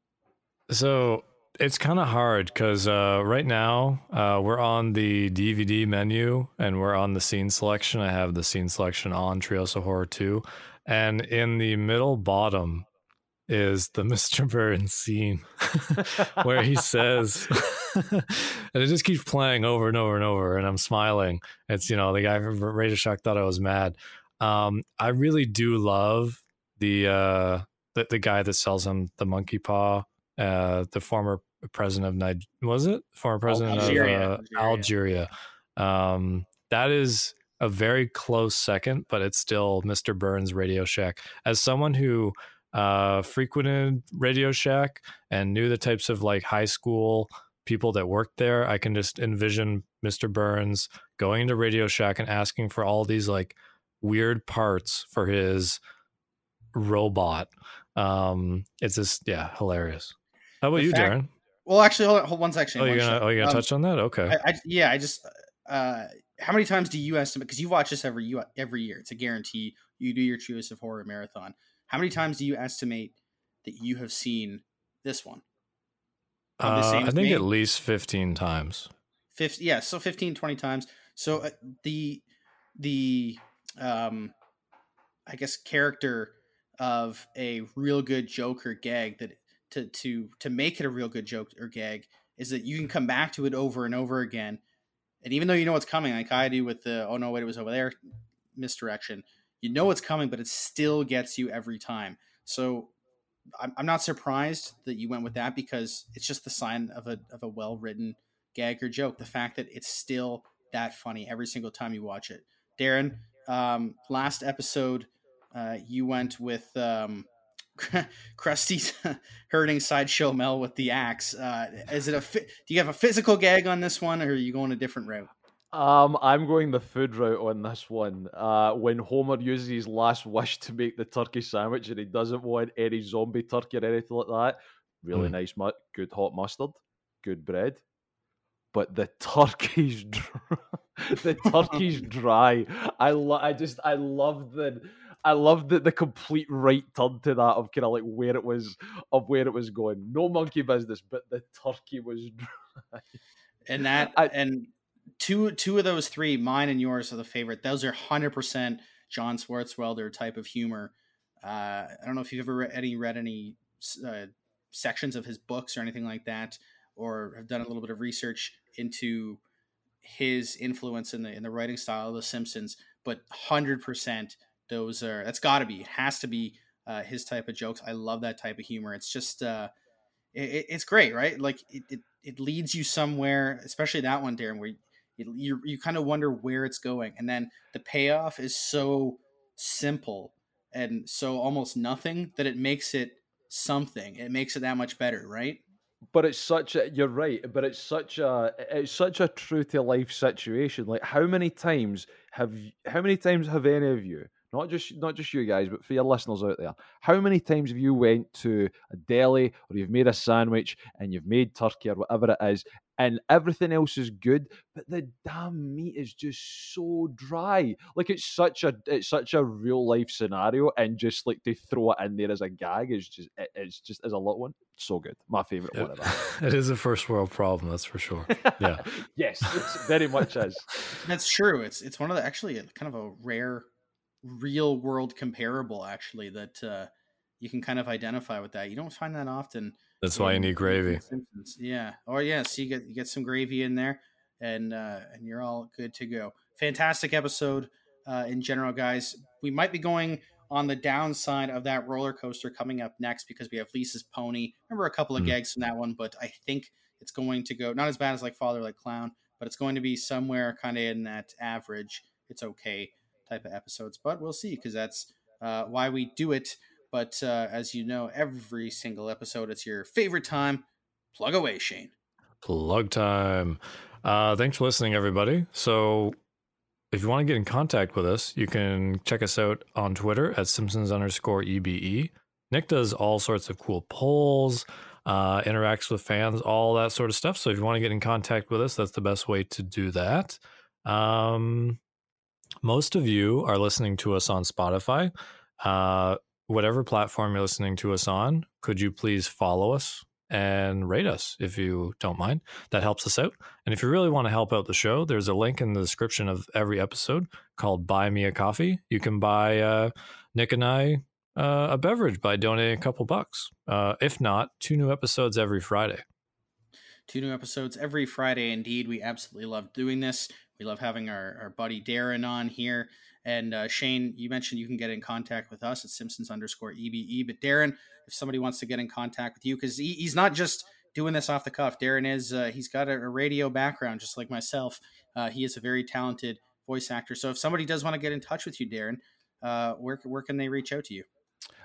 So it's kind of hard because uh, right now uh, we're on the DVD menu and we're on the scene selection. I have the scene selection on Treehouse of Horror 2. And in the middle bottom, is the Mr. Burns scene where he says, <laughs> and it just keeps playing over and over and over, and I'm smiling. It's, you know, the guy from Radio Shack thought I was mad. Um, I really do love the, uh, the, the guy that sells him the monkey paw, uh, the former president of Nigeria, was it? Former president Algeria. of uh, Algeria. Algeria. Um, that is a very close second, but it's still Mr. Burns Radio Shack. As someone who uh, frequented Radio Shack and knew the types of like high school people that worked there, I can just envision Mr. Burns going to Radio Shack and asking for all these like weird parts for his robot. Um, it's just yeah, hilarious. How about the you, fact, Daryn? Well, actually, hold, on, hold one section. Oh, you're gonna, oh, you're gonna um, touch on that? Okay. I, I, yeah, I just. Uh, how many times do you estimate? Because you watch this every you every year. It's a guarantee. You do your Treehouse of Horror marathon. How many times do you estimate that you have seen this one? Uh, I think at least 15 times. 50, yeah, so 15, 20 times. So uh, the the um I guess character of a real good joke or gag that to to to make it a real good joke or gag is that you can come back to it over and over again. And even though you know what's coming, like I do with the oh no, wait, it was over there misdirection, you know it's coming, but it still gets you every time. So I'm, I'm not surprised that you went with that because it's just the sign of a of a well written gag or joke. The fact that it's still that funny every single time you watch it. Daryn, um, last episode, uh, you went with um, <laughs> Krusty's <laughs> hurting sideshow Mel with the axe. Uh, is it a? Fi- do you have a physical gag on this one, or are you going a different route? Um, I'm going the food route on this one. Uh, when Homer uses his last wish to make the turkey sandwich and he doesn't want any zombie turkey or anything like that, really mm. nice, mu- good hot mustard, good bread. But the turkey's <laughs> dry. the turkey's <laughs> dry. I lo- I just I love the I love the, the complete right turn to that of kind of like where it was of where it was going. No monkey business, but the turkey was <laughs> dry. And that I, and two two of those three, mine and yours, are the favorite. Those are hundred percent John Swartzwelder type of humor. Uh, I don't know if you've ever read any read any uh, sections of his books or anything like that, or have done a little bit of research into his influence in the in the writing style of The Simpsons. But hundred percent, those are that's got to be it has to be uh, his type of jokes. I love that type of humor. It's just uh, it, it's great, right? Like it, it, it leads you somewhere, especially that one, Daryn, where you you, you kind of wonder where it's going, and then the payoff is so simple and so almost nothing that it makes it something. It makes it that much better, right? But it's such a you're right, but it's such a it's such a true to life situation. Like how many times have how many times have any of you not just not just you guys, but for your listeners out there, how many times have you went to a deli or you've made a sandwich and you've made turkey or whatever it is, and everything else is good, but the damn meat is just so dry. Like it's such a it's such a real life scenario, and just like to throw it in there as a gag is just it's just as a little one. So good, my favorite one of <laughs> that. it is a first world problem, that's for sure. Yeah. <laughs> yes, it very much is. That's true. It's it's one of the actually kind of a rare real world comparable actually that uh, you can kind of identify with that. You don't find that often. That's why you need gravy. Simpsons. Yeah. Or oh, yeah, so you get you get some gravy in there, and uh, and you're all good to go. Fantastic episode uh, in general, guys. We might be going on the downside of that roller coaster coming up next because we have Lisa's pony. Remember a couple of mm. gags from that one, but I think it's going to go not as bad as like Father Like Clown, but it's going to be somewhere kind of in that average. It's okay type of episodes. But we'll see because that's uh, why we do it. But uh, as you know, every single episode, it's your favorite time. Plug away, Shane. Plug time. Uh, thanks for listening, everybody. So, if you want to get in contact with us, you can check us out on Twitter at Simpsons underscore EBE. Nick does all sorts of cool polls, uh, interacts with fans, all that sort of stuff. So, if you want to get in contact with us, that's the best way to do that. Um, most of you are listening to us on Spotify. Uh, whatever platform you're listening to us on, could you please follow us and rate us if you don't mind? That helps us out. And if you really want to help out the show, there's a link in the description of every episode called Buy Me a Coffee. You can buy uh, Nick and I uh, a beverage by donating a couple bucks. Uh, if not, two new episodes every Friday. Two new episodes every Friday. Indeed, we absolutely love doing this. We love having our, our buddy Daryn on here. And uh, Shane, you mentioned you can get in contact with us at Simpsons underscore EBE. But Daryn, if somebody wants to get in contact with you, because he, he's not just doing this off the cuff. Daryn is, uh, he's got a, a, radio background, just like myself. Uh, he is a very talented voice actor. So if somebody does want to get in touch with you, Daryn, uh, where, where can they reach out to you?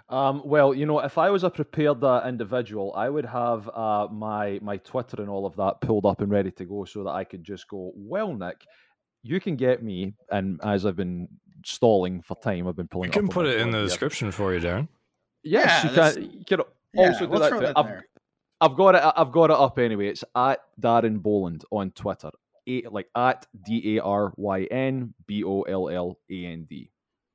Um, well, you know, if I was a prepared uh, individual, I would have uh, my my Twitter and all of that pulled up and ready to go, so that I could just go, "Well, Nick, you can get me." And as I've been stalling for time, I've been pulling. You can put it in the here. description for you, Daryn. Yes, yeah, you can. You can also yeah, do that. that I've, I've, got it. I've got it up anyway. It's at Daryn Bolland on Twitter. A, like at D A R Y N B O L L A N D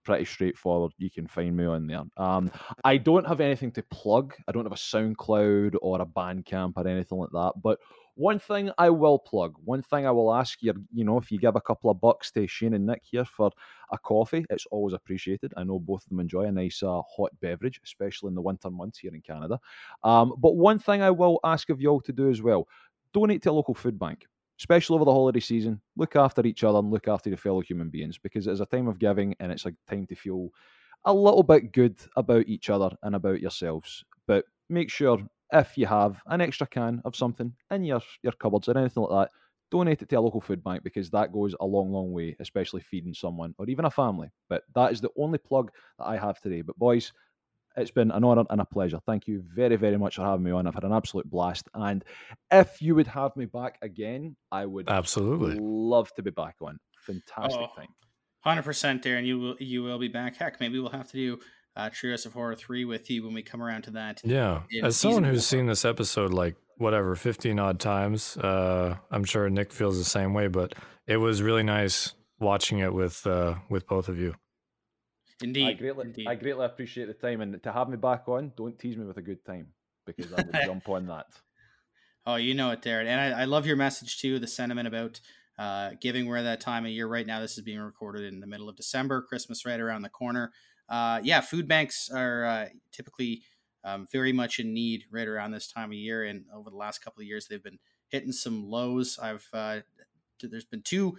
pretty straightforward. You can find me on there. Um, I don't have anything to plug. I don't have a SoundCloud or a Bandcamp or anything like that. But one thing I will plug, one thing I will ask you, you know, if you give a couple of bucks to Shane and Nick here for a coffee, it's always appreciated. I know both of them enjoy a nice uh, hot beverage, especially in the winter months here in Canada. Um, but one thing I will ask of you all to do as well donate to a local food bank especially over the holiday season, look after each other and look after your fellow human beings because it's a time of giving and it's a time to feel a little bit good about each other and about yourselves. But make sure if you have an extra can of something in your, your cupboards or anything like that, donate it to a local food bank because that goes a long, long way, especially feeding someone or even a family. But that is the only plug that I have today. But boys, it's been an honor and a pleasure. Thank you very, very much for having me on. I've had an absolute blast. And if you would have me back again, I would absolutely love to be back on. Fantastic oh, time. Hundred percent, Daryn. You will you will be back. Heck, maybe we'll have to do uh, Treehouse of Horror three with you when we come around to that. Yeah, as someone who's four. seen this episode like whatever fifteen odd times, uh, I'm sure Nick feels the same way. But it was really nice watching it with uh, with both of you. Indeed. I greatly, Indeed. I greatly appreciate the time, and to have me back on, don't tease me with a good time because I would <laughs> jump on that. Oh, you know it, Daryn, and I, I love your message too. The sentiment about uh, giving we're that time of year right now. This is being recorded in the middle of December, Christmas right around the corner. Uh, yeah, food banks are uh, typically um, very much in need right around this time of year, and over the last couple of years, they've been hitting some lows. I've uh, there's been two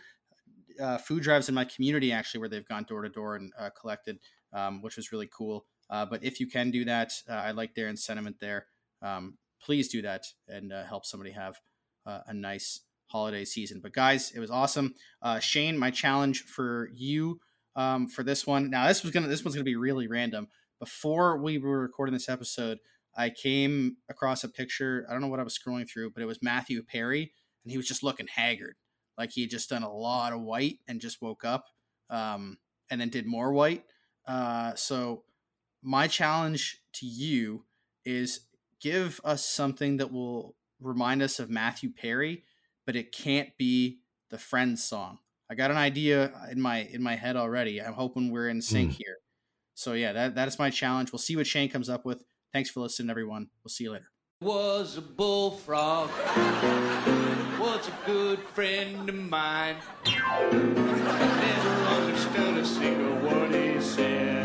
uh, food drives in my community actually where they've gone door to door and uh, collected, um, which was really cool. Uh, but if you can do that, uh, I like Daryn's sentiment there. Um, please do that and uh, help somebody have uh, a nice holiday season. But guys, it was awesome. Shane, my challenge for you um, for this one. Now this was gonna this one's gonna be really random. Before we were recording this episode, I came across a picture. I don't know what I was scrolling through, but it was Matthew Perry, and he was just looking haggard like he had just done a lot of white and just woke up um, and then did more white. Uh, so my challenge to you is give us something that will remind us of Matthew Perry, but it can't be the Friends song. I got an idea in my in my head already. I'm hoping we're in sync mm. here. So yeah, that that is my challenge. We'll see what Shane comes up with. Thanks for listening, everyone. We'll see you later was a bullfrog was a good friend of mine. I never understood a single word he said